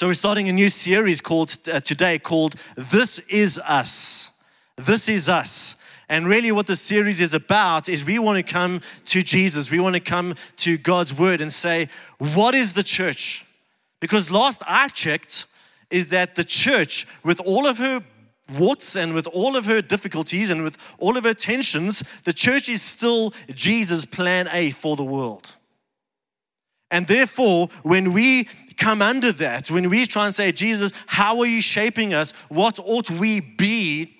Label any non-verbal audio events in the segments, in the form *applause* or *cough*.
So we're starting a new series called uh, today called This Is Us. This is us. And really, what the series is about is we want to come to Jesus. We want to come to God's word and say, What is the church? Because last I checked, is that the church, with all of her warts and with all of her difficulties and with all of her tensions, the church is still Jesus' plan A for the world. And therefore, when we come under that, when we try and say, Jesus, how are you shaping us? What ought we be?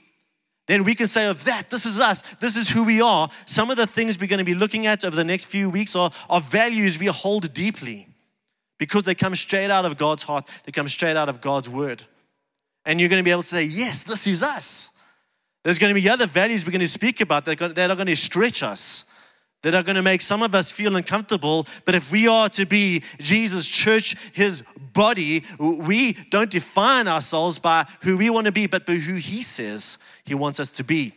Then we can say, of that, this is us, this is who we are. Some of the things we're going to be looking at over the next few weeks are, are values we hold deeply because they come straight out of God's heart, they come straight out of God's word. And you're going to be able to say, yes, this is us. There's going to be other values we're going to speak about that are going to stretch us that are going to make some of us feel uncomfortable. But if we are to be Jesus' church, his body, we don't define ourselves by who we want to be, but by who he says he wants us to be.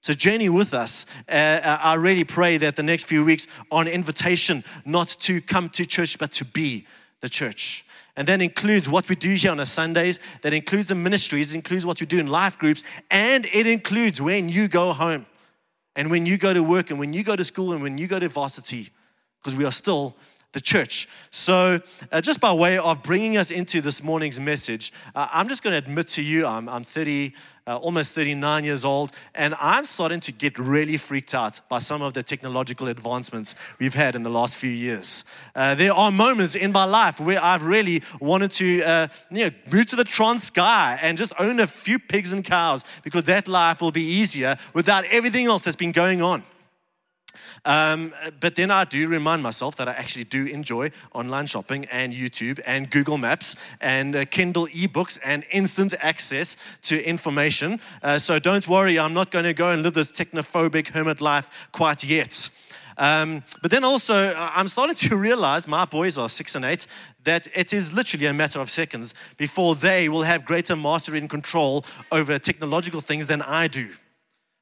So, journey with us. Uh, uh I really pray that the next few weeks are an invitation not to come to church, but to be the church. And that includes what we do here on a Sundays, that includes the ministries, includes what we do in life groups, and it includes when you go home and when you go to work and when you go to school and when you go to varsity, because we are still the church. So, uh, just by way of bringing us into this morning's message, uh, I'm just going to admit to you, I'm, I'm 30, uh, almost 39 years old, and I'm starting to get really freaked out by some of the technological advancements we've had in the last few years. Uh, there are moments in my life where I've really wanted to uh, you know, move to the Transkei and just own a few pigs and cows because that life will be easier without everything else that's been going on. Um, but then I do remind myself that I actually do enjoy online shopping and YouTube and Google Maps and uh, Kindle ebooks and instant access to information. Uh, so don't worry, I'm not going to go and live this technophobic hermit life quite yet. Um, but then also, I'm starting to *laughs* realize my boys are six and eight that it is literally a matter of seconds before they will have greater mastery and control over technological things than I do.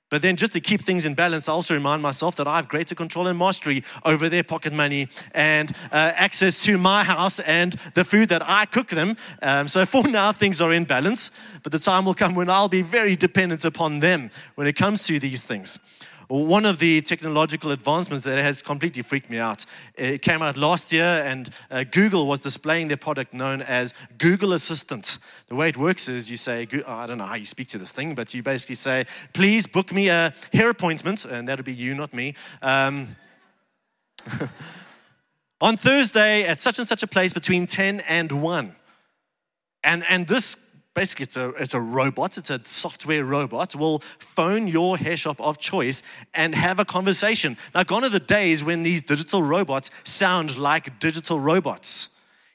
But then, just to keep things in balance, I also remind myself that I have greater control and mastery over their pocket money and uh, access to my house and the food that I cook them. Um, so, for now, things are in balance. But the time will come when I'll be very dependent upon them when it comes to these things. One of the technological advancements that has completely freaked me out. It came out last year, and uh, Google was displaying their product known as Google Assistant. The way it works is you say, I don't know how you speak to this thing, but you basically say, please book me a hair appointment, and that'll be you, not me. Um, *laughs* on Thursday at such and such a place between 10 and 1. And, and this basically it's a, it's a robot, it's a software robot, will phone your hair shop of choice and have a conversation. Now, gone are the days when these digital robots sound like digital robots.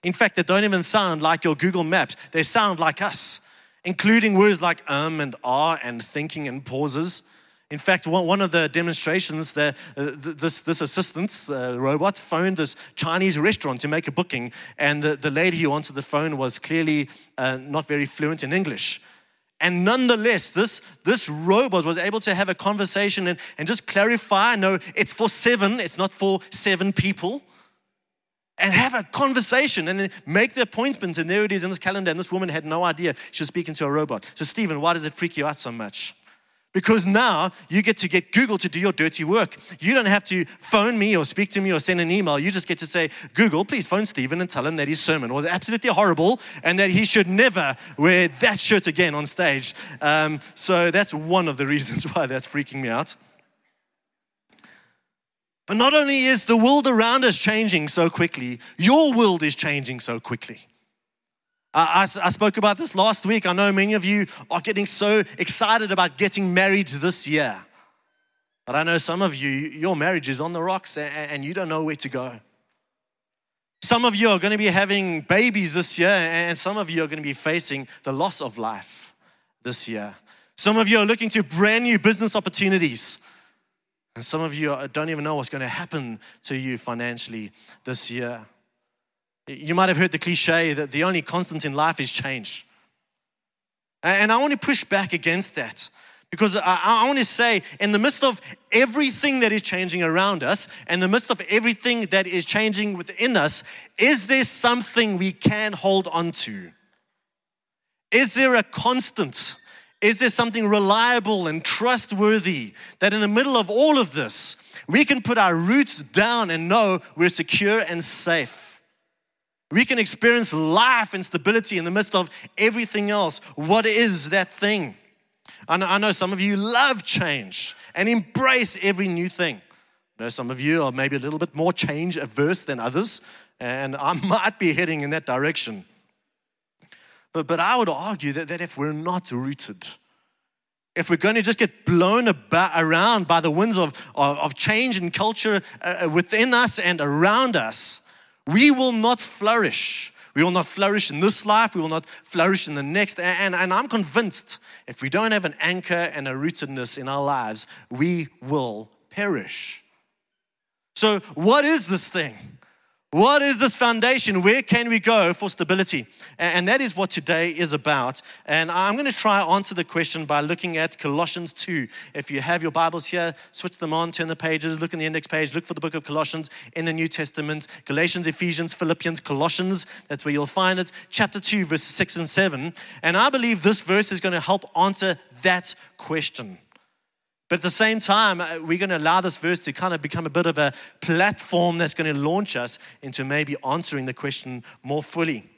In fact, they don't even sound like your Google Maps, they sound like us, including words like um and ah and thinking and pauses. In fact, one of the demonstrations, the, uh, this, this assistant uh, robot phoned this Chinese restaurant to make a booking, and the, the lady who answered the phone was clearly uh, not very fluent in English. And nonetheless, this, this robot was able to have a conversation and, and just clarify no, it's for seven, it's not for seven people. And have a conversation and then make the appointments. And there it is in this calendar. And this woman had no idea she was speaking to a robot. So, Stephen, why does it freak you out so much? Because now you get to get Google to do your dirty work. You don't have to phone me or speak to me or send an email. You just get to say, Google, please phone Stephen and tell him that his sermon was absolutely horrible and that he should never wear that shirt again on stage. Um, so that's one of the reasons why that's freaking me out. But not only is the world around us changing so quickly, your world is changing so quickly. I, I, spoke about this last week. I know many of you are getting so excited about getting married this year. But I know some of you, your marriage is on the rocks and you don't know where to go. Some of you are going to be having babies this year, and some of you are going to be facing the loss of life this year. Some of you are looking to brand new business opportunities. And some of you don't even know what's going to happen to you financially this year. You might have heard the cliche that the only constant in life is change. And I want to push back against that because I, want to say, in the midst of everything that is changing around us, in the midst of everything that is changing within us, is there something we can hold on to? Is there a constant? Is there something reliable and trustworthy that in the middle of all of this, we can put our roots down and know we're secure and safe? We can experience life and stability in the midst of everything else. What is that thing? I know, I know some of you love change and embrace every new thing. I know some of you are maybe a little bit more change averse than others, and I *laughs* might be heading in that direction. But, but I would argue that, that if we're not rooted, if we're going to just get blown about, around by the winds of, of, of change and culture uh, within us and around us, we will not flourish. We will not flourish in this life. We will not flourish in the next. And, and I'm convinced if we don't have an anchor and a rootedness in our lives, we will perish. So, what is this thing? What is this foundation? Where can we go for stability? And that is what today is about. And I'm going to try answer the question by looking at Colossians 2. If you have your Bibles here, switch them on, turn the pages, look in the index page, look for the book of Colossians in the New Testament. Galatians, Ephesians, Philippians, Colossians, that's where you'll find it. Chapter 2, verses 6 and 7. And I believe this verse is going to help answer that question. But at the same time, uh, we're going to allow this verse to kind of become a bit of a platform that's going to launch us into maybe answering the question more fully.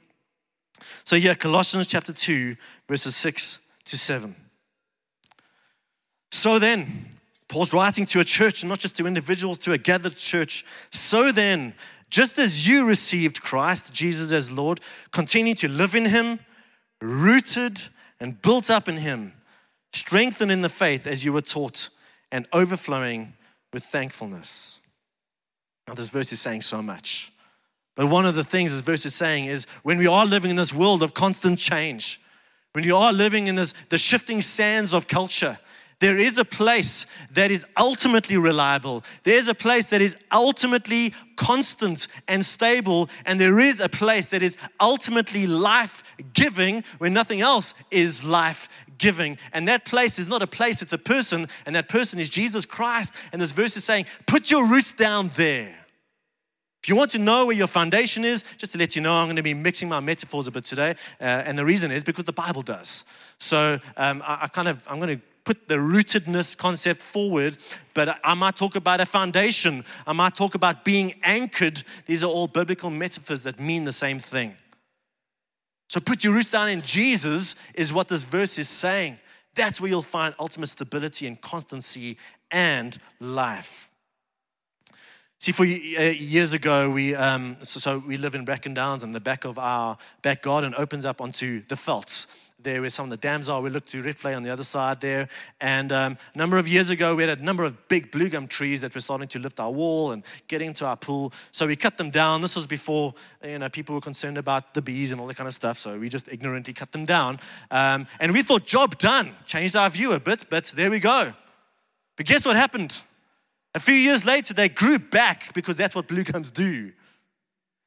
So, here, Colossians chapter 2, verses 6 to 7. So then, Paul's writing to a church, not just to individuals, to a gathered church. So then, just as you received Christ Jesus as Lord, continue to live in Him, rooted and built up in Him strengthened in the faith as you were taught, and overflowing with thankfulness. Now, this verse is saying so much. But one of the things this verse is saying is when we are living in this world of constant change, when you are living in this, the shifting sands of culture, there is a place that is ultimately reliable. There's a place that is ultimately constant and stable. And there is a place that is ultimately life giving when nothing else is life giving. And that place is not a place, it's a person. And that person is Jesus Christ. And this verse is saying, put your roots down there. If you want to know where your foundation is, just to let you know, I'm going to be mixing my metaphors a bit today. Uh, and the reason is because the Bible does. So um, I, I kind of, I'm going to put the rootedness concept forward, but I might talk about a foundation. I might talk about being anchored. These are all biblical metaphors that mean the same thing. So put your roots down in Jesus, is what this verse is saying. That's where you'll find ultimate stability and constancy and life. See, for uh, years ago, we um, so, so, we live in Bracken Downs, and the back of our back garden opens up onto the veldt there where some of the dams are. We looked to Rietvlei on the other side there. And um, a number of years ago, we had a number of big blue gum trees that were starting to lift our wall and get into our pool. So we cut them down. This was before you know people were concerned about the bees and all that kind of stuff. So we just ignorantly cut them down. Um, and we thought, job done. Changed our view a bit, but there we go. But guess what happened? A few years later, they grew back because that's what blue gums do.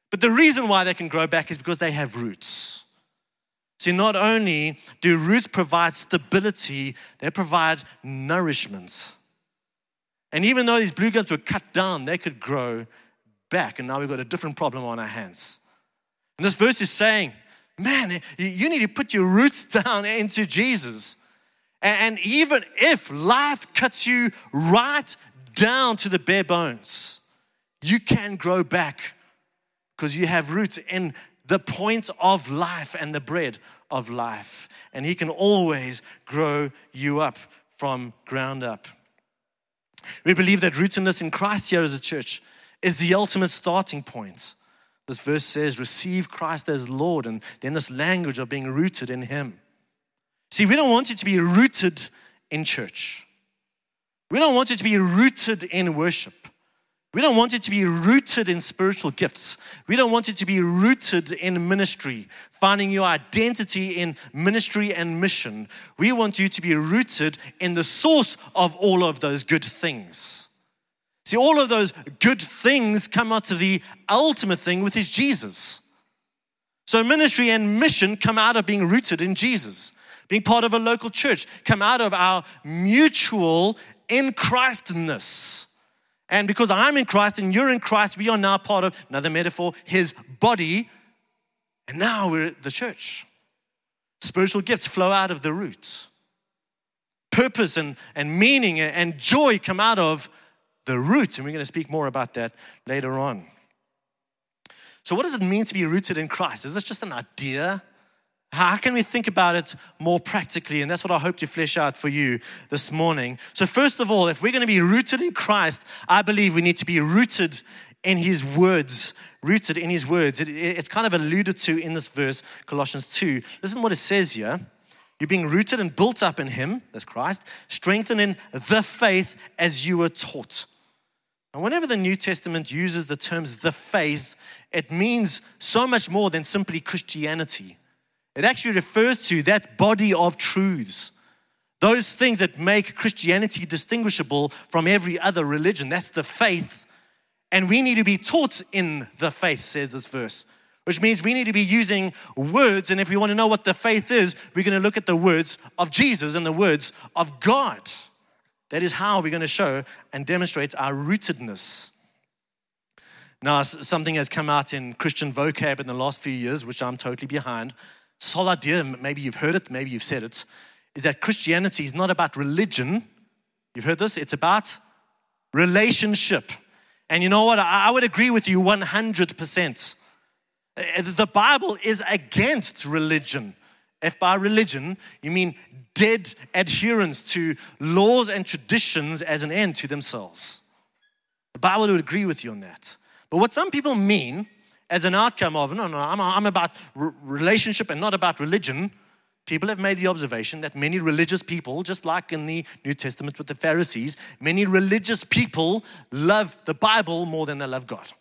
But the reason why they can grow back is because they have roots. See, not only do roots provide stability, they provide nourishment. And even though these blue gums were cut down, they could grow back. And now we've got a different problem on our hands. And this verse is saying, man, you need to put your roots *laughs* down into Jesus. And even if life cuts you right down to the bare bones, you can grow back because you have roots in the point of life and the bread of life. And He can always grow you up from ground up. We believe that rootedness in Christ here as a church is the ultimate starting point. This verse says, receive Christ as Lord, and then this language of being rooted in Him. See, we don't want you to be rooted in church. We don't want you to be rooted in worship. We don't want it to be rooted in spiritual gifts. We don't want it to be rooted in ministry, finding your identity in ministry and mission. We want you to be rooted in the source of all of those good things. See, all of those good things come out of the ultimate thing, which is Jesus. So, ministry and mission come out of being rooted in Jesus, being part of a local church, come out of our mutual in Christness. And because I'm in Christ and you're in Christ, we are now part of another metaphor, his body. And now we're the church. Spiritual gifts flow out of the roots. Purpose and, and meaning and joy come out of the roots. And we're going to speak more about that later on. So, what does it mean to be rooted in Christ? Is this just an idea? How can we think about it more practically? And that's what I hope to flesh out for you this morning. So, first of all, if we're going to be rooted in Christ, I believe we need to be rooted in His words. Rooted in His words. It, it, it's kind of alluded to in this verse, Colossians 2. Listen what it says here. You're being rooted and built up in Him, that's Christ, strengthened in the faith as you were taught. And whenever the New Testament uses the terms the faith, it means so much more than simply Christianity. It actually refers to that body of truths. Those things that make Christianity distinguishable from every other religion. That's the faith. And we need to be taught in the faith, says this verse, which means we need to be using words. And if we want to know what the faith is, we're going to look at the words of Jesus and the words of God. That is how we're going to show and demonstrate our rootedness. Now, something has come out in Christian vocab in the last few years, which I'm totally behind, whole idea, maybe you've heard it, maybe you've said it, is that Christianity is not about religion. You've heard this? It's about relationship. And you know what? I would agree with you 100%. Uh, the Bible is against religion. If by religion you mean dead adherence to laws and traditions as an end to themselves, the Bible would agree with you on that. But what some people mean as an outcome of, no, no, I'm, I'm about relationship and not about religion. People have made the observation that many religious people, just like in the New Testament with the Pharisees, many religious people love the Bible more than they love God.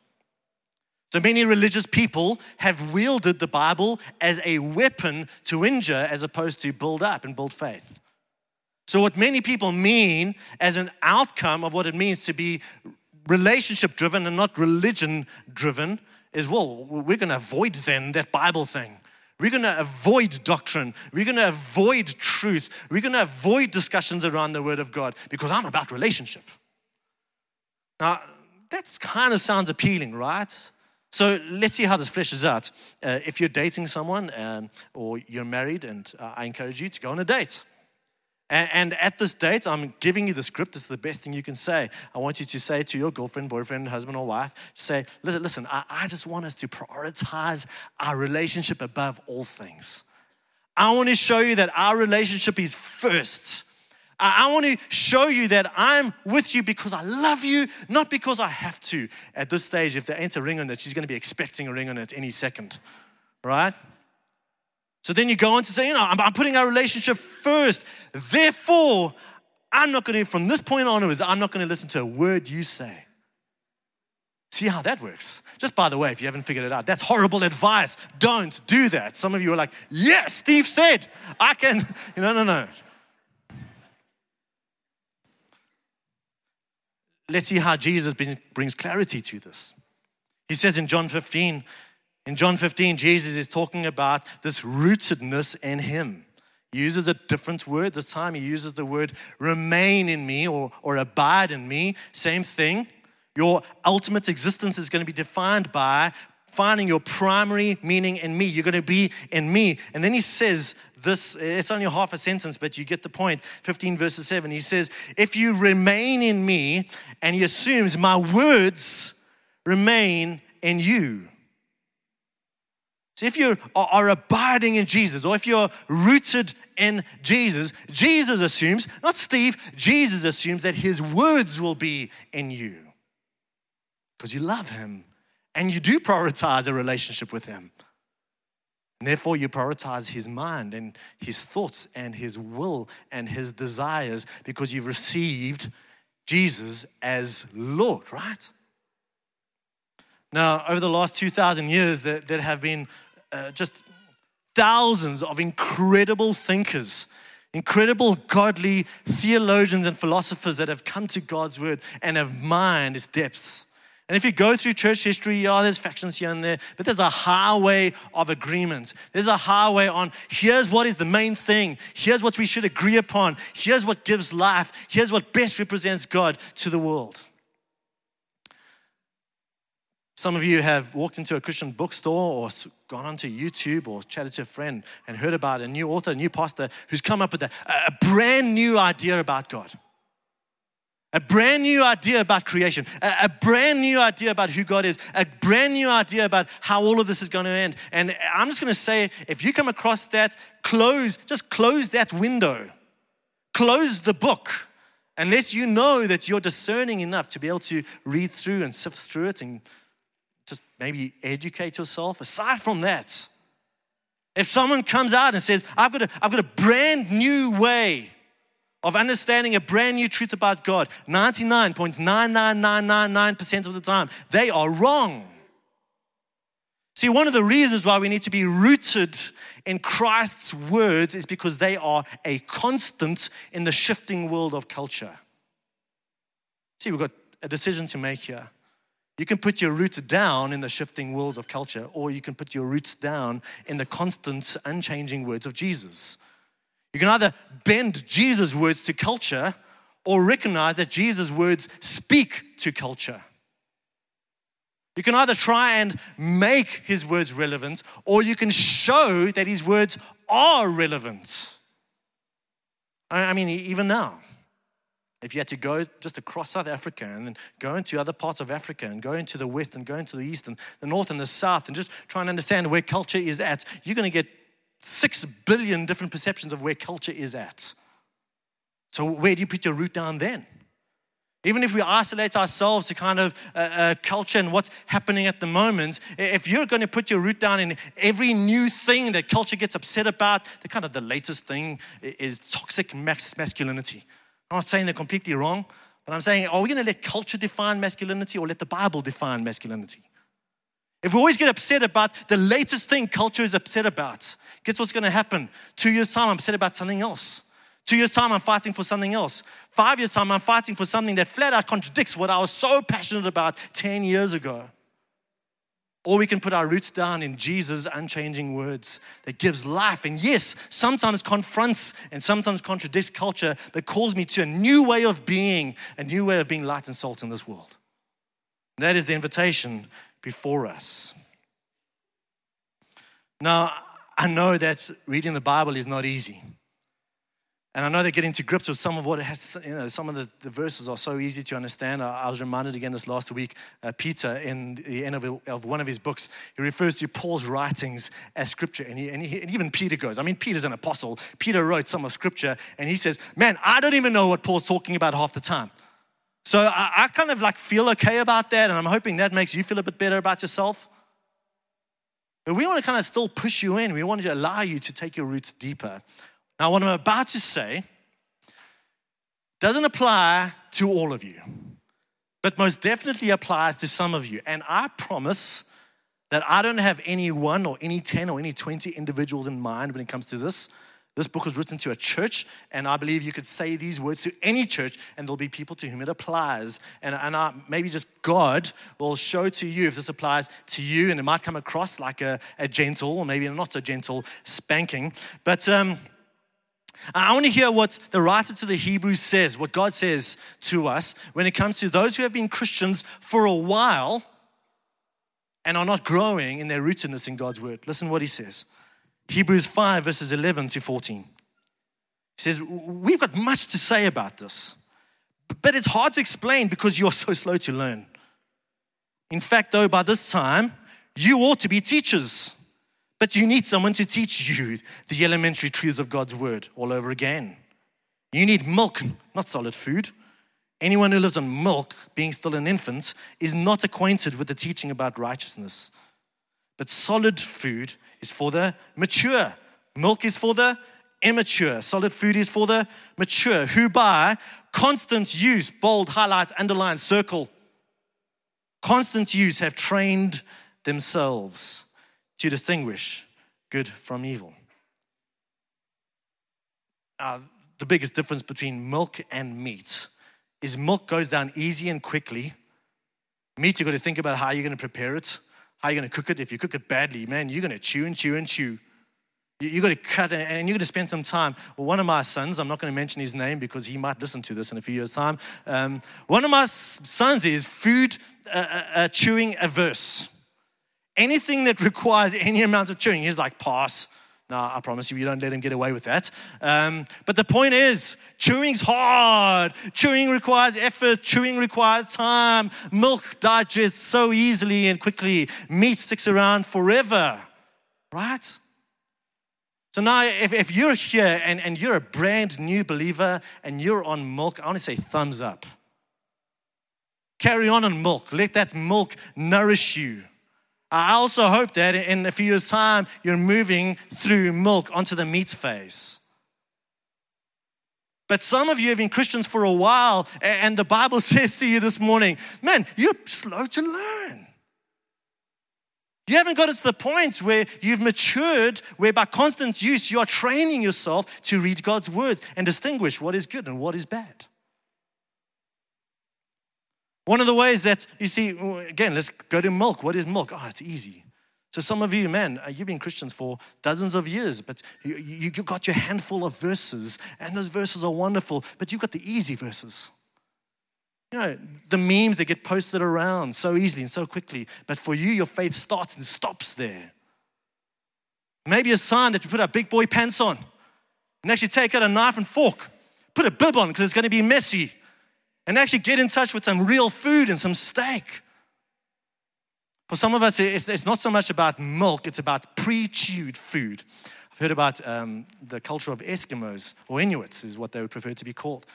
So many religious people have wielded the Bible as a weapon to injure as opposed to build up and build faith. So, what many people mean as an outcome of what it means to be relationship driven and not religion driven is well, we're going to avoid then that Bible thing. We're going to avoid doctrine. We're going to avoid truth. We're going to avoid discussions around the Word of God because I'm about relationship. Now, that kind of sounds appealing, right? So let's see how this fleshes out. Uh, if you're dating someone um, or you're married, and uh, I encourage you to go on a date. And, and at this date, I'm giving you the script. It's the best thing you can say. I want you to say to your girlfriend, boyfriend, husband, or wife, say, listen, listen I, I just want us to prioritize our relationship above all things. I want to show you that our relationship is first. I want to show you that I'm with you because I love you, not because I have to. At this stage, if there ain't a ring on it, she's going to be expecting a ring on it any second, right? So then you go on to say, you know, I'm, I'm putting our relationship first. Therefore, I'm not going to, from this point onwards, I'm not going to listen to a word you say. See how that works? Just by the way, if you haven't figured it out, that's horrible advice. Don't do that. Some of you are like, yes, Steve said, I can. *laughs* You know, no, no. Let's see how Jesus brings clarity to this. He says in John 15, in John 15, Jesus is talking about this rootedness in Him. He uses a different word. This time he uses the word remain in me or, or abide in me. Same thing. Your ultimate existence is going to be defined by finding your primary meaning in me. You're going to be in me. And then he says this, it's only half a sentence, but you get the point. 15 verses 7. He says, If you remain in me, and he assumes my words remain in you. So if you are abiding in Jesus, or if you're rooted in Jesus, Jesus assumes, not Steve, Jesus assumes that his words will be in you. Because you love him and you do prioritize a relationship with him. And therefore, you prioritize his mind and his thoughts and his will and his desires because you've received Jesus as Lord, right? Now, over the last 2,000 years, there, there have been uh, just thousands of incredible thinkers, incredible godly theologians and philosophers that have come to God's word and have mined its depths. And if you go through church history, yeah, there's factions here and there, but there's a highway of agreements. There's a highway on here's what is the main thing, here's what we should agree upon, here's what gives life, here's what best represents God to the world. Some of you have walked into a Christian bookstore or gone onto YouTube or chatted to a friend and heard about a new author, a new pastor who's come up with a, a brand new idea about God. A brand new idea about creation, a, a, brand new idea about who God is, a brand new idea about how all of this is going to end. And I'm just going to say if you come across that, close, just close that window, close the book, unless you know that you're discerning enough to be able to read through and sift through it and maybe educate yourself. Aside from that, if someone comes out and says, I've got a, I've got a brand new way of understanding a brand new truth about God, 99.99999% of the time, they are wrong. See, one of the reasons why we need to be rooted in Christ's words is because they are a constant in the shifting world of culture. See, we've got a decision to make here. You can put your roots down in the shifting worlds of culture, or you can put your roots down in the constant, unchanging words of Jesus. You can either bend Jesus' words to culture or recognize that Jesus' words speak to culture. You can either try and make his words relevant, or you can show that his words are relevant. I mean, even now, if you had to go just across South Africa and then go into other parts of Africa and go into the west and go into the east and the north and the south and just try and understand where culture is at, you're going to get six billion different perceptions of where culture is at. So, where do you put your root down then? Even if we isolate ourselves to kind of uh, uh, culture and what's happening at the moment, if you're going to put your root down in every new thing that culture gets upset about, the kind of the latest thing is toxic masculinity. I'm not saying they're completely wrong, but I'm saying, are we going to let culture define masculinity or let the Bible define masculinity? If we always get upset about the latest thing culture is upset about, guess what's going to happen? Two years' time, I'm upset about something else. Two years' time, I'm fighting for something else. Five years' time, I'm fighting for something that flat out contradicts what I was so passionate about 10 years ago. Or we can put our roots down in Jesus' unchanging words that gives life. And yes, sometimes confronts and sometimes contradicts culture, but calls me to a new way of being, a new way of being light and salt in this world. And that is the invitation before us. Now, I know that reading the Bible is not easy. And I know they're getting to grips with some of what it has, you know, some of the, the verses are so easy to understand. I, I was reminded again this last week, uh, Peter, in the end of, of one of his books, he refers to Paul's writings as scripture. And, he, and, he, and even Peter goes, I mean, Peter's an apostle. Peter wrote some of scripture, and he says, Man, I don't even know what Paul's talking about half the time. So I, I kind of like feel okay about that, and I'm hoping that makes you feel a bit better about yourself. But we want to kind of still push you in. We want to allow you to take your roots deeper. Now, what I'm about to say doesn't apply to all of you, but most definitely applies to some of you. And I promise that I don't have any one or any 10 or any 20 individuals in mind when it comes to this. This book was written to a church, and I believe you could say these words to any church, and there'll be people to whom it applies. And, and I, maybe just God will show to you if this applies to you, and it might come across like a, a gentle or maybe not so gentle spanking. But um, I want to hear what the writer to the Hebrews says, what God says to us when it comes to those who have been Christians for a while and are not growing in their rootedness in God's word. Listen what he says. Hebrews 5, verses 11 to 14. He says, We've got much to say about this, but it's hard to explain because you're so slow to learn. In fact, though, by this time, you ought to be teachers. But you need someone to teach you the elementary truths of God's word all over again. You need milk, not solid food. Anyone who lives on milk, being still an infant, is not acquainted with the teaching about righteousness. But solid food is for the mature, milk is for the immature, solid food is for the mature, who by constant use, bold, highlight, underline, circle, constant use have trained themselves to distinguish good from evil. Uh, the biggest difference between milk and meat is milk goes down easy and quickly. Meat, you've got to think about how you're going to prepare it, how you're going to cook it. If you cook it badly, man, you're going to chew and chew and chew. You, you got to cut and you got to spend some time. Well, one of my sons, I'm not going to mention his name because he might listen to this in a few years' time. Um, one of my sons is food uh, uh, uh chewing averse. Anything that *laughs* requires any amount of chewing, he's like, pass. No, I promise you, you don't let him get away with that. Um, but the point is, chewing's hard. Chewing requires effort. Chewing requires time. Milk digests so easily and quickly. Meat sticks around forever, right? So now, if, if you're here and, and you're a brand new believer and you're on milk, I want to say thumbs up. Carry on on milk. Let that milk nourish you. I also hope that in a few years' time, you're moving through milk onto the meat phase. But some of you have been Christians for a while, and the Bible *laughs* says to you this morning, man, you're slow to learn. You haven't got it to the point where you've matured, where by constant use, you are training yourself to read God's word and distinguish what is good and what is bad. One of the ways that you see, again, let's go to milk. What is milk? Oh, it's easy. So, some of you, man, uh, you've been Christians for dozens of years, but you, you, you got your handful of verses, and those verses are wonderful, but you've got the easy verses. You know, the memes that get posted around so easily and so quickly, but for you, your faith starts and stops there. Maybe a sign that you put a big boy pants on and actually take out a knife and fork, put a bib on because it's going to be messy and actually get in touch with some real food and some steak. For some of us, it's, not so much about milk, it's about pre chewed food. I've heard about um, the culture of Eskimos, or Inuits is what they would prefer to be called.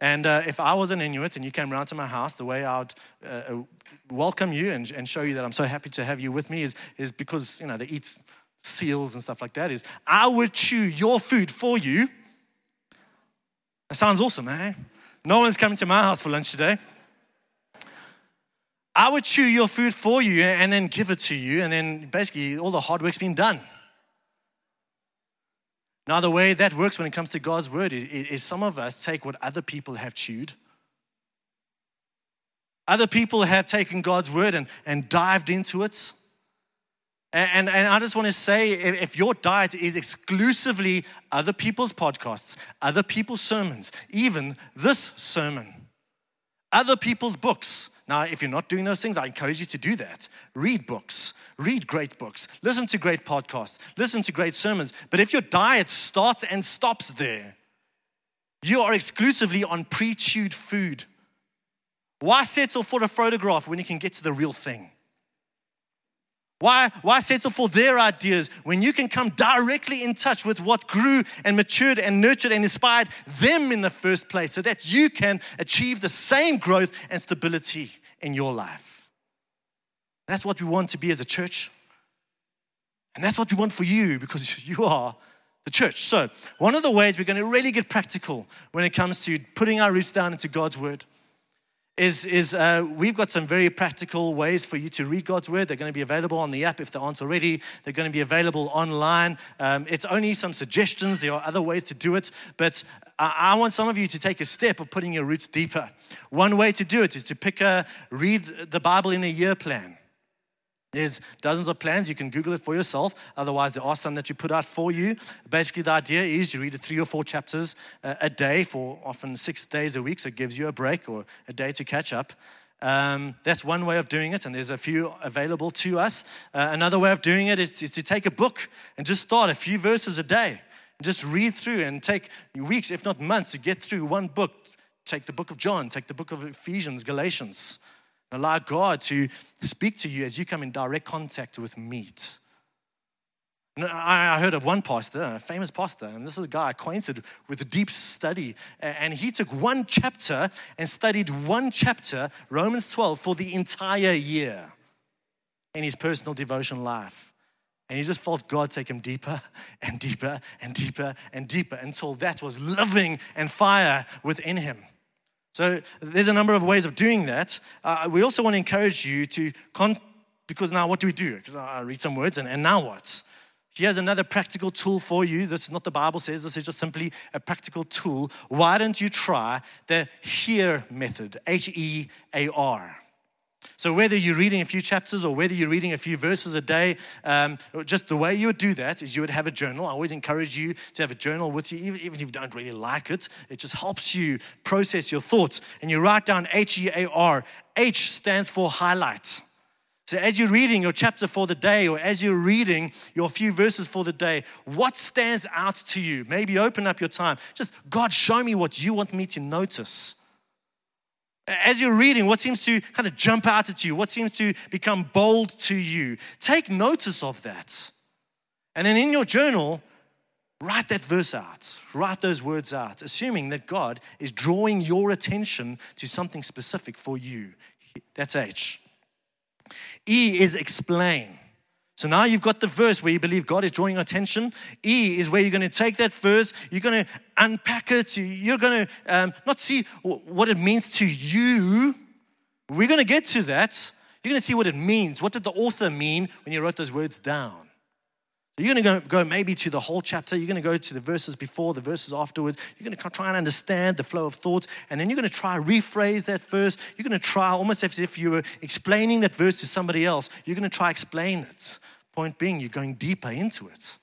And uh, if I was an Inuit and you came around to my house, the way I would uh, uh, welcome you and, and show you that I'm so happy to have you with me is, is because, you know, they eat seals and stuff like that, is I would chew your food for you. That sounds awesome, eh? No one's coming to my house for lunch today. I would chew your food for you and then give it to you, and then basically all the hard work's been done. Now, the way that works when it comes to God's word is, is, some of us take what other people have chewed. Other people have taken God's word and, and dived into it. And, and, I just want to say if your diet is exclusively other people's podcasts, other people's sermons, even this sermon, other people's books. Now, if you're not doing those things, I encourage you to do that. Read books, read great books, listen to great podcasts, listen to great sermons. But if your diet starts and stops there, you are exclusively on pre chewed food. Why settle for a photograph when you can get to the real thing? Why, why settle for their ideas when you can come directly in touch with what grew and matured and nurtured and inspired them in the first place so that you can achieve the same growth and stability in your life? That's what we want to be as a church. And that's what we want for you because *laughs* you are the church. So, one of the ways we're going to really get practical when it comes to putting our roots down into God's word is, is uh, we've got some very practical ways for you to read God's word. They're going to be available on the app if they aren't already. They're going to be available online. Um, it's only some suggestions. There are other ways to do it, but I, I want some of you to take a step of putting your roots deeper. One way to do it is to pick a read the Bible in a year plan. There's dozens of plans. You can Google it for yourself. Otherwise, there are some that you put out for you. Basically, the idea is you read three or four chapters a day for often six days a week, so it gives you a break or a day to catch up. Um, that's one way of doing it, and there's a few available to us. Uh, another way of doing it is, is to take a book and just start a few verses a day. And just read through and take weeks, if not months, to get through one book. Take the book of John, take the book of Ephesians, Galatians. Allow God to speak to you as you come in direct contact with meat. I heard of one pastor, a famous pastor, and this is a guy acquainted with deep study. And he took one chapter and studied one chapter, Romans 12, for the entire year in his personal devotion life. And he just felt God take him deeper and deeper and deeper and deeper until that was living and fire within him. So there's a number of ways of doing that. Uh, we also want to encourage you to, con- because now what do we do? Because I read some words and, and now what? Here's another practical tool for you. This is not the Bible says, this is just simply a practical tool. Why don't you try the HEAR method? H E A R. So, whether you're reading a few chapters or whether you're reading a few verses a day, um, just the way you would do that is you would have a journal. I always encourage you to have a journal with you, even, even if you don't really like it. It just helps you process your thoughts. And you write down H E A R. H stands for highlight. So, as you're reading your chapter for the day, or as you're reading your few verses for the day, what stands out to you? Maybe open up your time. Just, God, show me what you want me to notice. As you're reading, what seems to kind of jump out at you? What seems to become bold to you? Take notice of that. And then in your journal, write that verse out, write those words out, assuming that God is drawing your attention to something specific for you. That's H. E is explain. So now you've got the verse where you believe God is drawing attention. E is where you're going to take that verse, you're going to unpack it, you're going to um, not see what it means to you. We're going to get to that. You're going to see what it means. What did the author mean when he wrote those words down? You're going to go, maybe to the whole chapter. You're going to go to the verses before, the verses afterwards. You're going to try and understand the flow of thoughts. And then you're going to try rephrase that verse. You're going to try almost as if you were explaining that verse to somebody else. You're going to try explain it. Point being, you're going deeper into it.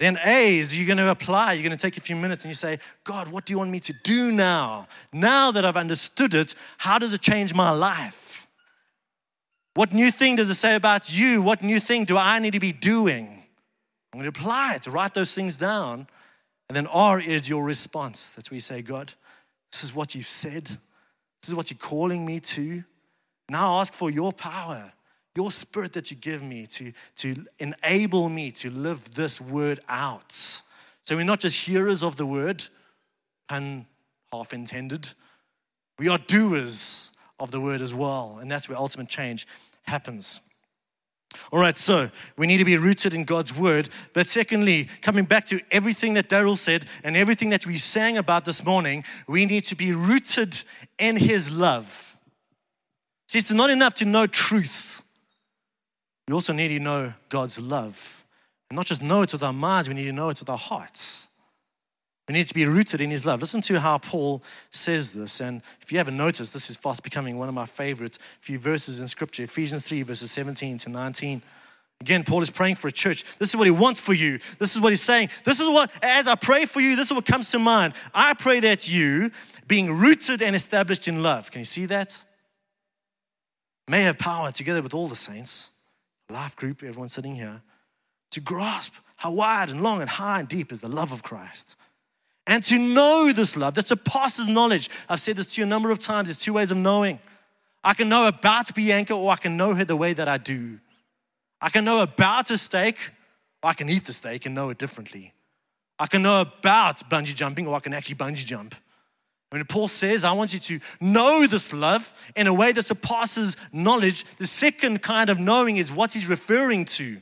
Then A is you're going to apply. You're going to take a few minutes and you say, God, what do you want me to do now? Now that I've understood it, how does it change my life? What new thing does it say about you? What new thing do I need to be doing? I'm going to apply it, write those things down. And then R is your response. That's where you say, God, this is what you've said. This is what you're calling me to. Now ask for your power, your spirit that you give me to, to enable me to live this word out. So we're not just hearers of the word, pun half intended. We are doers of the word as well. And that's where ultimate change happens. All right, so we need to be rooted in God's word. But secondly, coming back to everything that Daryl said and everything that we sang about this morning, we need to be rooted in his love. See, it's not enough to know truth, we also need to know God's love. And not just know it with our minds, we need to know it with our hearts. We need to be rooted in His love. Listen to how Paul says this. And if you haven't noticed, this is fast becoming one of my favorite few verses in Scripture Ephesians 3, verses 17 to 19. Again, Paul is praying for a church. This is what he wants for you. This is what he's saying. This is what, as I pray for you, this is what comes to mind. I pray that you, being rooted and established in love, can you see that? May have power together with all the saints, life group, everyone sitting here, to grasp how wide and long and high and deep is the love of Christ and to know this love that surpasses knowledge. I've said this to you a number of times. There's two ways of knowing. I can know about Bianca or I can know her the way that I do. I can know about a steak or I can eat the steak and know it differently. I can know about bungee jumping or I can actually bungee jump. When Paul says, I want you to know this love in a way that surpasses knowledge, the second kind of knowing is what he's referring to.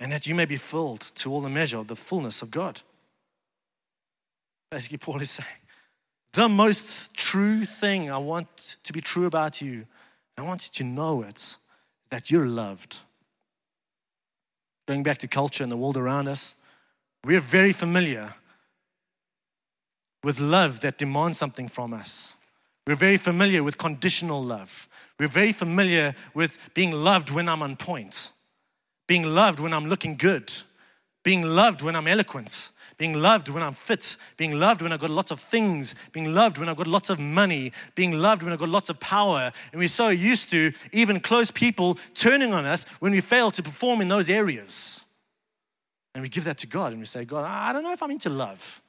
And that you may be filled to all the measure of the fullness of God. Basically, Paul is saying, the most true thing I want to be true about you, I want you to know it, that you're loved. Going back to culture and the world around us, we're very familiar with love that demands something from us. We're very familiar with conditional love. We're very familiar with being loved when I'm on point being loved when I'm looking good, being loved when I'm eloquent, being loved when I'm fit, being loved when I've got lots of things, being loved when I've got lots of money, being loved when I've got lots of power. And we're so used to even close people turning on us when we fail to perform in those areas. And we give that to God and we say, God, I don't know if I'm into love.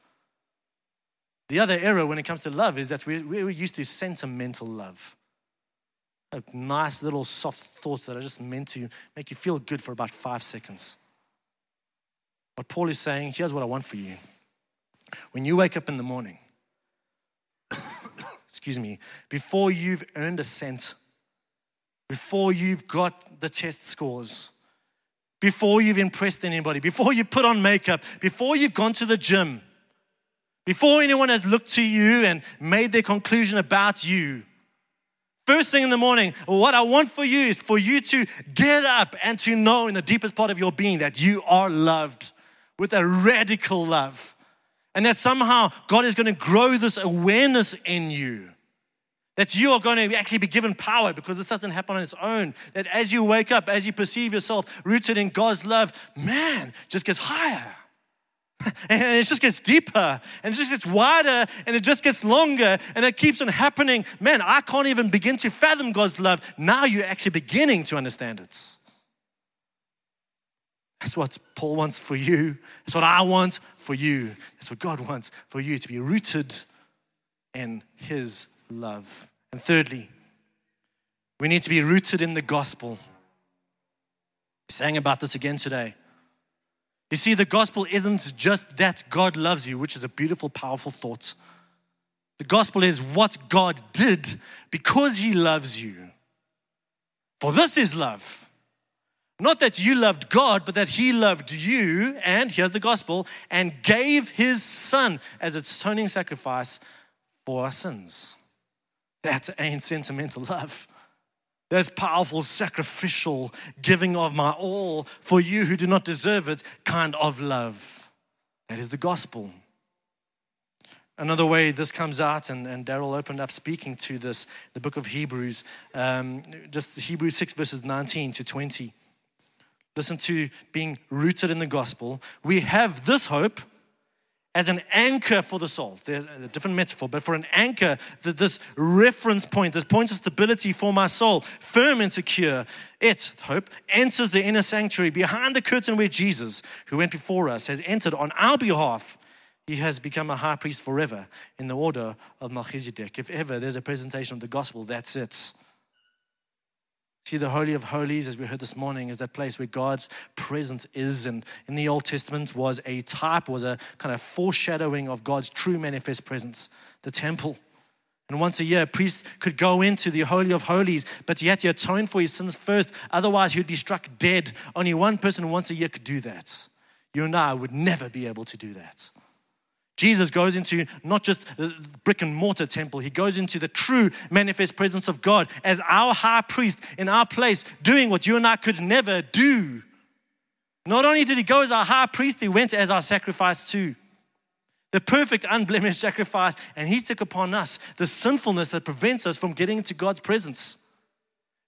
The other error when it comes to love is that we're, used to sentimental love nice little soft thoughts that are just meant to make you feel good for about five seconds. But Paul is saying, here's what I want for you. When you wake up in the morning, *coughs* excuse me, before you've earned a cent, before you've got the test scores, before you've impressed anybody, before you put on makeup, before you've gone to the gym, before anyone has looked to you and made their conclusion about you, First thing in the morning, what I want for you is for you to get up and to know in the deepest part of your being that you are loved with a radical love. And that somehow God is going to grow this awareness in you That you are going to actually be given power because this doesn't happen on its own. That as you wake up, as you perceive yourself rooted in God's love, man, just gets higher. *laughs* And it just gets deeper and it just gets wider and it just gets longer and it keeps on happening. Man, I can't even begin to fathom God's love. Now you're actually beginning to understand it. That's what Paul wants for you. That's what I want for you. That's what God wants for you to be rooted in His love. And thirdly, we need to be rooted in the gospel. We sang about this again today. You see, the gospel isn't just that God loves you, which is a beautiful, powerful thought. The gospel is what God did because He loves you. For this is love. Not that you loved God, but that He loved you, and here's the gospel, and gave His Son as its atoning sacrifice for our sins. That ain't sentimental *laughs* love. That's powerful, sacrificial, giving of my all for you who do not deserve it kind of love. That is the gospel. Another way this comes out, and, and Daryl opened up speaking to this, the book of Hebrews, um, just Hebrews 6, verses 19 to 20. Listen to being rooted in the gospel. We have this hope as an anchor for the soul. There's a different metaphor, but for an anchor, this reference point, this point of stability for my soul, firm and secure, it, hope, enters the inner sanctuary behind the curtain where Jesus, who went before us, has entered on our behalf. He has become a high priest forever in the order of Melchizedek. If ever there's a presentation of the gospel, that's it. See, the Holy of Holies, as we heard this morning, is that place where God's presence is. And in the Old Testament was a type, was a kind of foreshadowing of God's true manifest presence, the temple. And once a year, a priest could go into the Holy of Holies, but he had to atone for his sins first. Otherwise, he would be struck dead. Only one person once a year could do that. You and I would never be able to do that. Jesus goes into not just the brick and mortar temple, he goes into the true manifest presence of God as our high priest in our place, doing what you and I could never do. Not only did he go as our high priest, he went as our sacrifice too. The perfect, unblemished *laughs* sacrifice, and he took upon us the sinfulness that prevents us from getting into God's presence.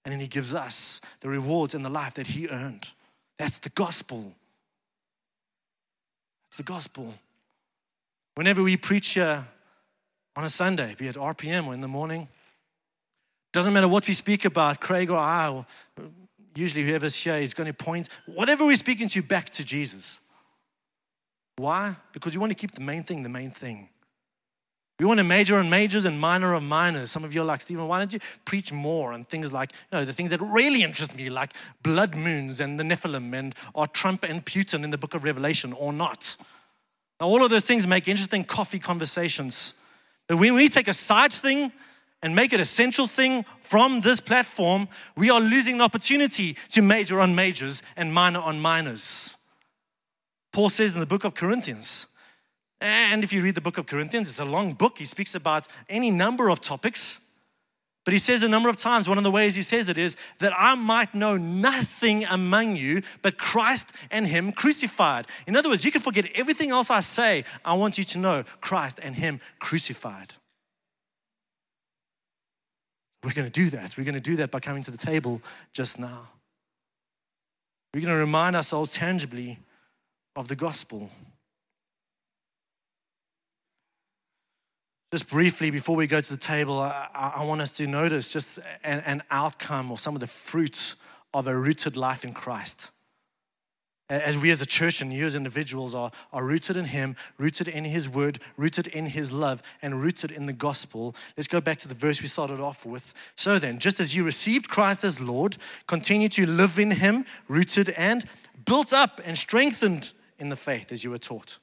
And then he gives us the rewards and the life that he earned. That's the gospel. It's the gospel. Whenever we preach here on a Sunday, be it RPM or in the morning, doesn't matter what we speak about, Craig or I, or usually whoever's here is going to point whatever we're speaking to back to Jesus. Why? Because we want to keep the main thing the main thing. We want to major on majors and minor on minors. Some of you are like, Stephen, why don't you preach more on things like, you know, the things that really interest me, like blood moons and the Nephilim and are Trump and Putin in the book of Revelation or not? Now, all of those things make interesting coffee conversations. But when we take a side thing and make it a central thing from this platform, we are losing the opportunity to major on majors and minor on minors. Paul says in the book of Corinthians, and if you read the book of Corinthians, it's a long book. He speaks about any number of topics. But he says a number of times, one of the ways he says it is that I might know nothing among you but Christ and Him crucified. In other words, you can forget everything else I say. I want you to know Christ and Him crucified. We're going to do that. We're going to do that by coming to the table just now. We're going to remind ourselves tangibly of the gospel. Just briefly, before we go to the table, I, I want us to notice just an, an outcome or some of the fruits of a rooted life in Christ as we as a church and you as individuals are, are rooted in Him, rooted in His word, rooted in His love, and rooted in the gospel. Let's go back to the verse we started off with. So then, just as you received Christ as Lord, continue to live in Him, rooted and built up and strengthened in the faith as you were taught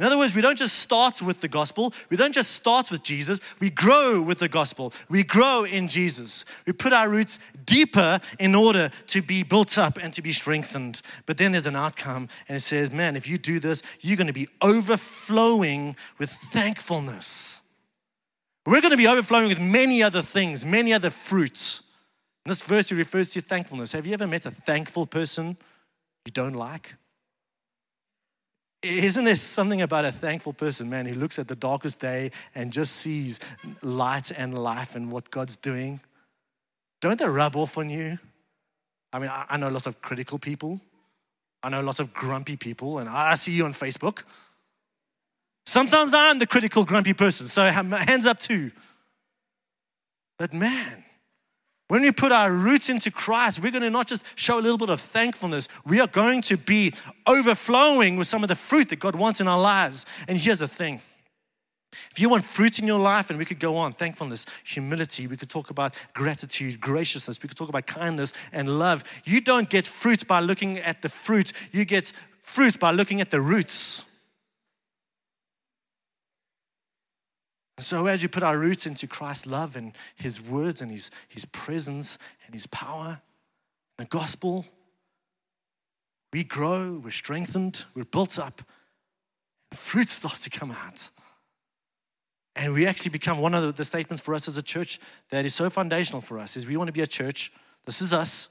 in other words, we don't just start with the gospel, we don't just start with Jesus, we grow with the gospel. We grow in Jesus. We put our roots deeper in order to be built up and to be strengthened. But then there's an outcome, and it says, man, if you do this, you're going to be overflowing with thankfulness. We're going to be overflowing with many other things, many other fruits. This verse, refers to thankfulness. Have you ever met a thankful person you don't like? Isn't there something about a thankful person, man, who looks at the darkest day and just sees light and life and what God's doing? Don't they rub off on you? I mean, I know lots of critical people. I know lots of grumpy people, and I see you on Facebook. Sometimes I'm the critical, grumpy person, so hands up too. But man, when we put our roots into Christ, we're going to not just show a little bit of thankfulness, we are going to be overflowing with some of the fruit that God wants in our lives. And here's the thing if you want fruit in your life, and we could go on thankfulness, humility, we could talk about gratitude, graciousness, we could talk about kindness and love. You don't get fruit by looking at the fruit, you get fruit by looking at the roots. So, as you put our roots into Christ's love and His words and His, His presence and His power, the gospel, we grow, we're strengthened, we're built up, fruit starts to come out. And we actually become one of the statements for us as a church that is so foundational for us is we want to be a church, this is us,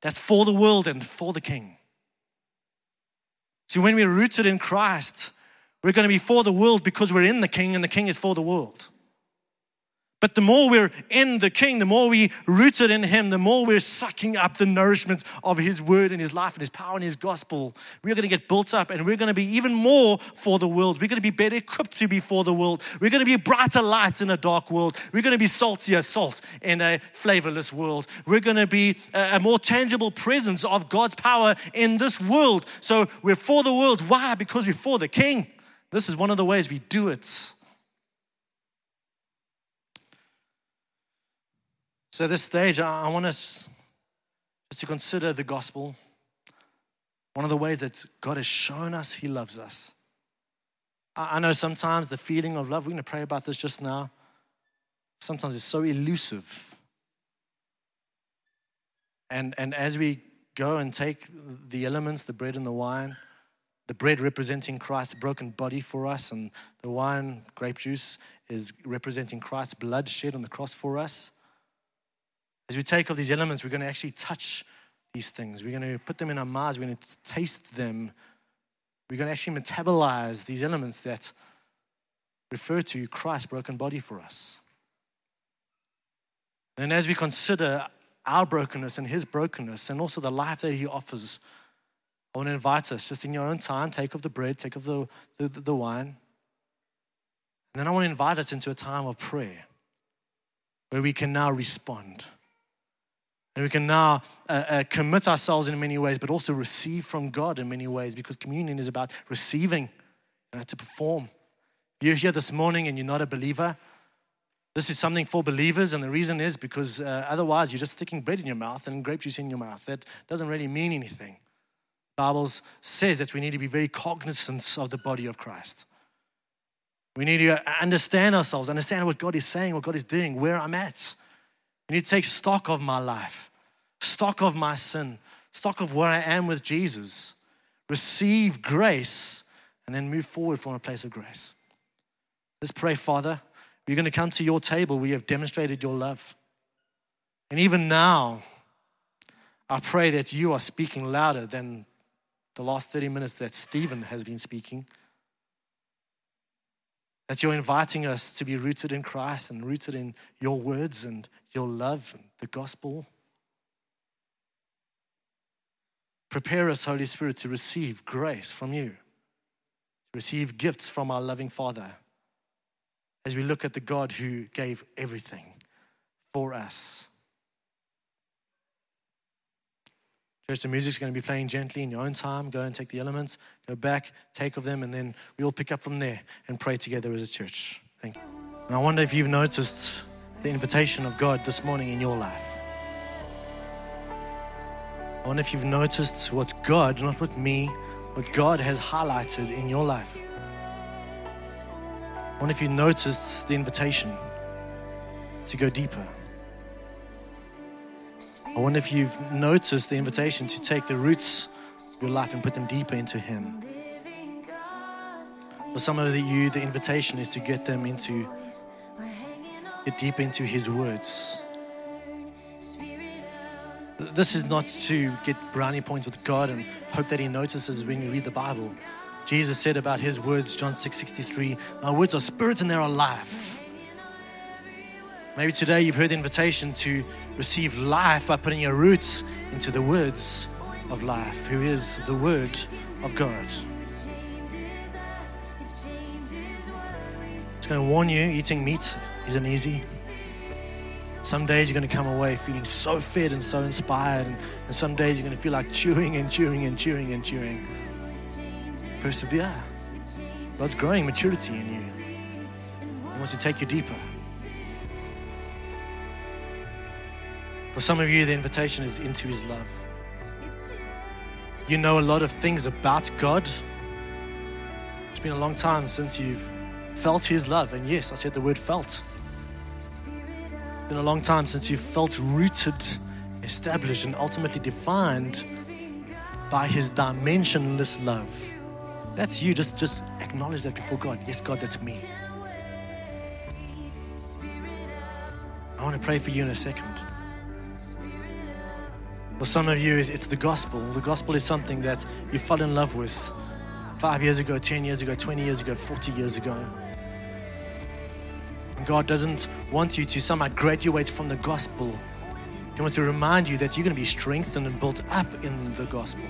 that's for the world and for the king. See, when we're rooted in Christ, we're going to be for the world because we're in the king and the king is for the world. But the more we're in the King, the more we rooted in Him, the more we're sucking up the nourishment of His word and His life and His power and His gospel. We're going to get built up and we're going to be even more for the world. We're going to be better equipped to be for the world. We're going to be brighter lights in a dark world. We're going to be saltier salt in a flavorless world. We're going to be a more tangible presence of God's power in this world. So we're for the world. Why? Because we're for the King. This is one of the ways we do it. So, this stage, I want us just to consider the gospel. One of the ways that God has shown us He loves us. I know sometimes the feeling of love, we're going to pray about this just now. Sometimes it's so elusive. And, and as we go and take the elements, the bread and the wine, the bread representing Christ's broken body for us, and the wine, grape juice, is representing Christ's blood shed on the cross for us. As we take all these elements, we're going to actually touch these things. We're going to put them in our mouths. We're going to taste them. We're going to actually metabolize these elements that refer to Christ's broken body for us. And as we consider our brokenness and his brokenness and also the life that he offers, I want to invite us just in your own time, take of the bread, take of the, the, the wine. And then I want to invite us into a time of prayer where we can now respond. And we can now uh, uh, commit ourselves in many ways, but also receive from God in many ways because communion is about receiving and to perform. You're here this morning and you're not a believer. This is something for believers, and the reason is because uh, otherwise you're just sticking bread in your mouth and grape juice in your mouth. That doesn't really mean anything. Bible says that we need to be very cognizant of the body of Christ. We need to understand ourselves, understand what God is saying, what God is doing, where I'm at. I need to take stock of my life, stock of my sin, stock of where I am with Jesus, receive grace, and then move forward from a place of grace. Let's pray, Father. We're going to come to your table. We have demonstrated your love. And even now, I pray that you are speaking louder than the last 30 minutes that Stephen has been speaking. That you're inviting us to be rooted in Christ and rooted in your words and your love and the gospel. Prepare us, Holy Spirit, to receive grace from you, to receive gifts from our loving Father as we look at the God who gave everything for us. Church, the music's going to be playing gently in your own time. Go and take the elements, go back, take of them, and then we all pick up from there and pray together as a church. Thank you. And I wonder if you've noticed the invitation of God this morning in your life. I wonder if you've noticed what God, not with me, what God has highlighted in your life. I wonder if you noticed the invitation to go deeper. I wonder if you've noticed the invitation to take the roots of your life and put them deeper into Him. For some of you, the invitation is to get them into get deep into His words. This is not to get brownie points with God and hope that He notices when you read the Bible. Jesus said about his words, John 6 63, My words are spirit and they are life. Maybe today you've heard the invitation to receive life by putting your roots into the words of life, who is the Word of God. Just going to warn you eating meat isn't easy. Some days you're going to come away feeling so fed and so inspired, and, and some days you're going to feel like chewing and chewing and chewing and chewing. Persevere. God's growing maturity in you. He wants to take you deeper. For some of you, the invitation is into His love. You know a lot of things about God. It's been a long time since you've felt His love. And yes, I said the word felt. It's been a long time since you've felt rooted, established, and ultimately defined by His dimensionless love. That's you. Just, just acknowledge that before God. Yes, God, that's me. I want to pray for you in a second. For some of you, it's the gospel. The gospel is something that you fell in love with five years ago, 10 years ago, 20 years ago, 40 years ago. And God doesn't want you to somehow graduate from the gospel. He wants to remind you that you're going to be strengthened and built up in the gospel.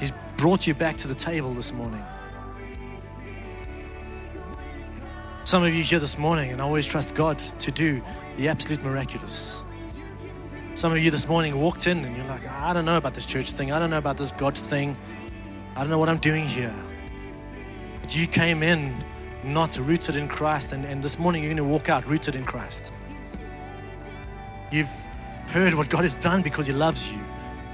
He's brought you back to the table this morning. Some of you here this morning, and I always trust God to do the absolute miraculous. Some of you this morning walked in and you're like, I don't know about this church thing. I don't know about this God thing. I don't know what I'm doing here. But you came in not rooted in Christ, and, and this morning you're going to walk out rooted in Christ. You've heard what God has done because He loves you.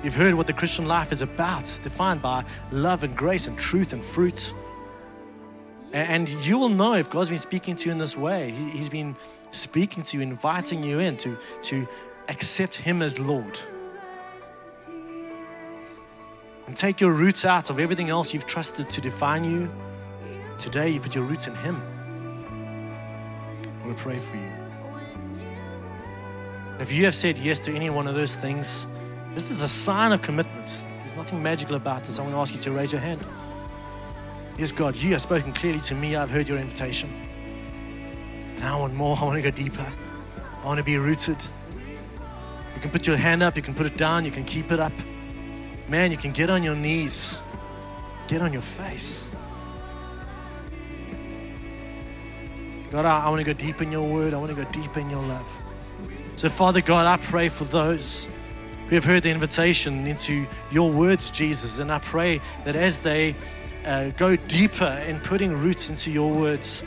You've heard what the Christian life is about, defined by love and grace and truth and fruit. And you will know if God's been speaking to you in this way. He's been speaking to you, inviting you in to, to accept Him as Lord. And take your roots out of everything else you've trusted to define you. Today, you put your roots in Him. I want to pray for you. If you have said yes to any one of those things, this is a sign of commitment. There's nothing magical about this. I want to ask you to raise your hand. Yes, God, you have spoken clearly to me. I've heard your invitation. And I want more. I want to go deeper. I want to be rooted. You can put your hand up, you can put it down, you can keep it up. Man, you can get on your knees, get on your face. God, I, I want to go deep in your word, I want to go deep in your love. So, Father God, I pray for those who have heard the invitation into your words, Jesus, and I pray that as they uh, go deeper in putting roots into your words,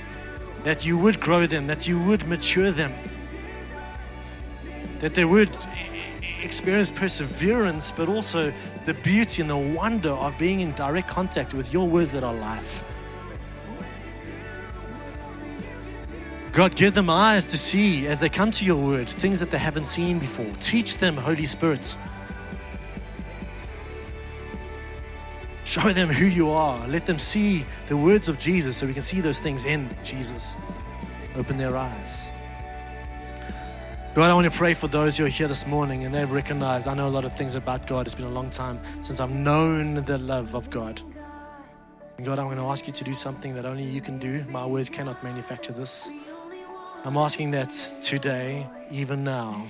that you would grow them, that you would mature them, that they would experience perseverance, but also the beauty and the wonder of being in direct contact with your words that are life. God, give them eyes to see as they come to your word things that they haven't seen before. Teach them, Holy Spirit. Show them who you are. Let them see the words of Jesus so we can see those things in Jesus. Open their eyes. God, I want to pray for those who are here this morning and they've recognized I know a lot of things about God. It's been a long time since I've known the love of God. And God, I'm going to ask you to do something that only you can do. My words cannot manufacture this. I'm asking that today, even now,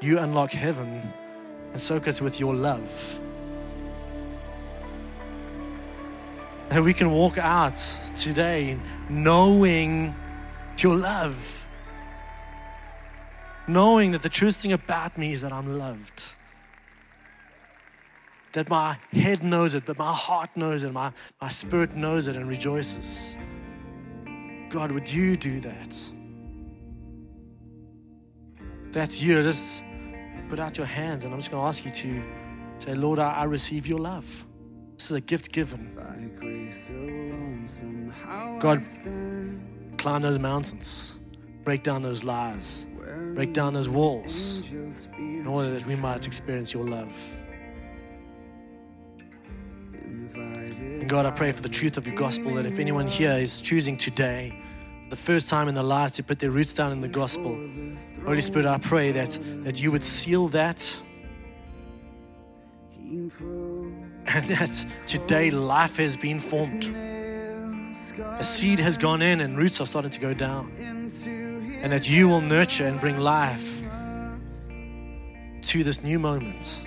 you unlock heaven and soak us with your love. That we can walk out today knowing your love knowing that the truest thing about me is that I'm loved. That my head knows it, but my heart knows it, my, my spirit knows it and rejoices. God, would you do that? If that's you, just put out your hands and I'm just going to ask you to say, Lord, I, I receive your love. This is a gift given. God, climb those mountains, break down those lies break down those walls in order that we might experience your love. And God, I pray for the truth of your gospel that if anyone here is choosing today, the first time in their lives to put their roots down in the gospel, Holy Spirit, I pray that, that you would seal that And that today life has been formed. A seed has gone in and roots are starting to go down. And that you will nurture and bring life to this new moment.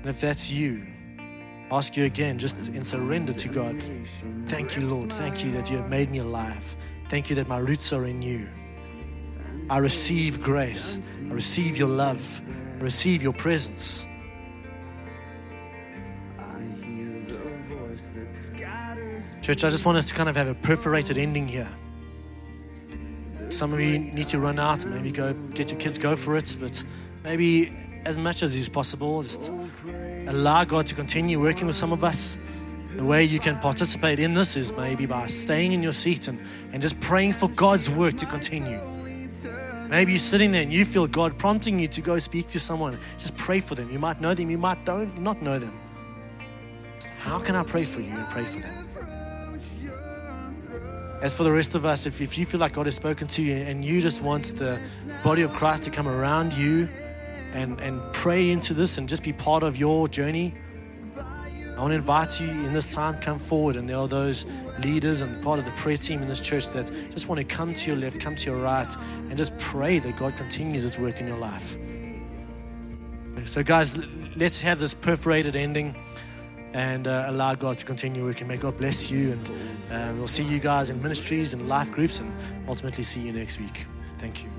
And if that's you, ask you again, just in surrender to God. Thank you, Lord. Thank you that you have made me alive. Thank you that my roots are in you. I receive grace. I receive your love. I receive your presence. Church, I just want us to kind of have a perforated ending here. Some of you need to run out maybe go get your kids, go for it, but maybe as much as is possible, just allow God to continue working with some of us. The way you can participate in this is maybe by staying in your seat and, and just praying for God's work to continue. Maybe you're sitting there and you feel God prompting you to go speak to someone. Just pray for them. You might know them, you might don't not know them. How can I pray for you and pray for them? As for the rest of us, if, if you feel like God has spoken to you and you just want the body of Christ to come around you and, and pray into this and just be part of your journey, I want to invite you in this time, come forward. And there are those leaders and part of the prayer team in this church that just want to come to your left, come to your right, and just pray that God continues His work in your life. So, guys, let's have this perforated ending and uh, allow God to continue working. May God bless you, and uh, we'll see you guys in ministries and life groups, and ultimately see you next week. Thank you. Thank you.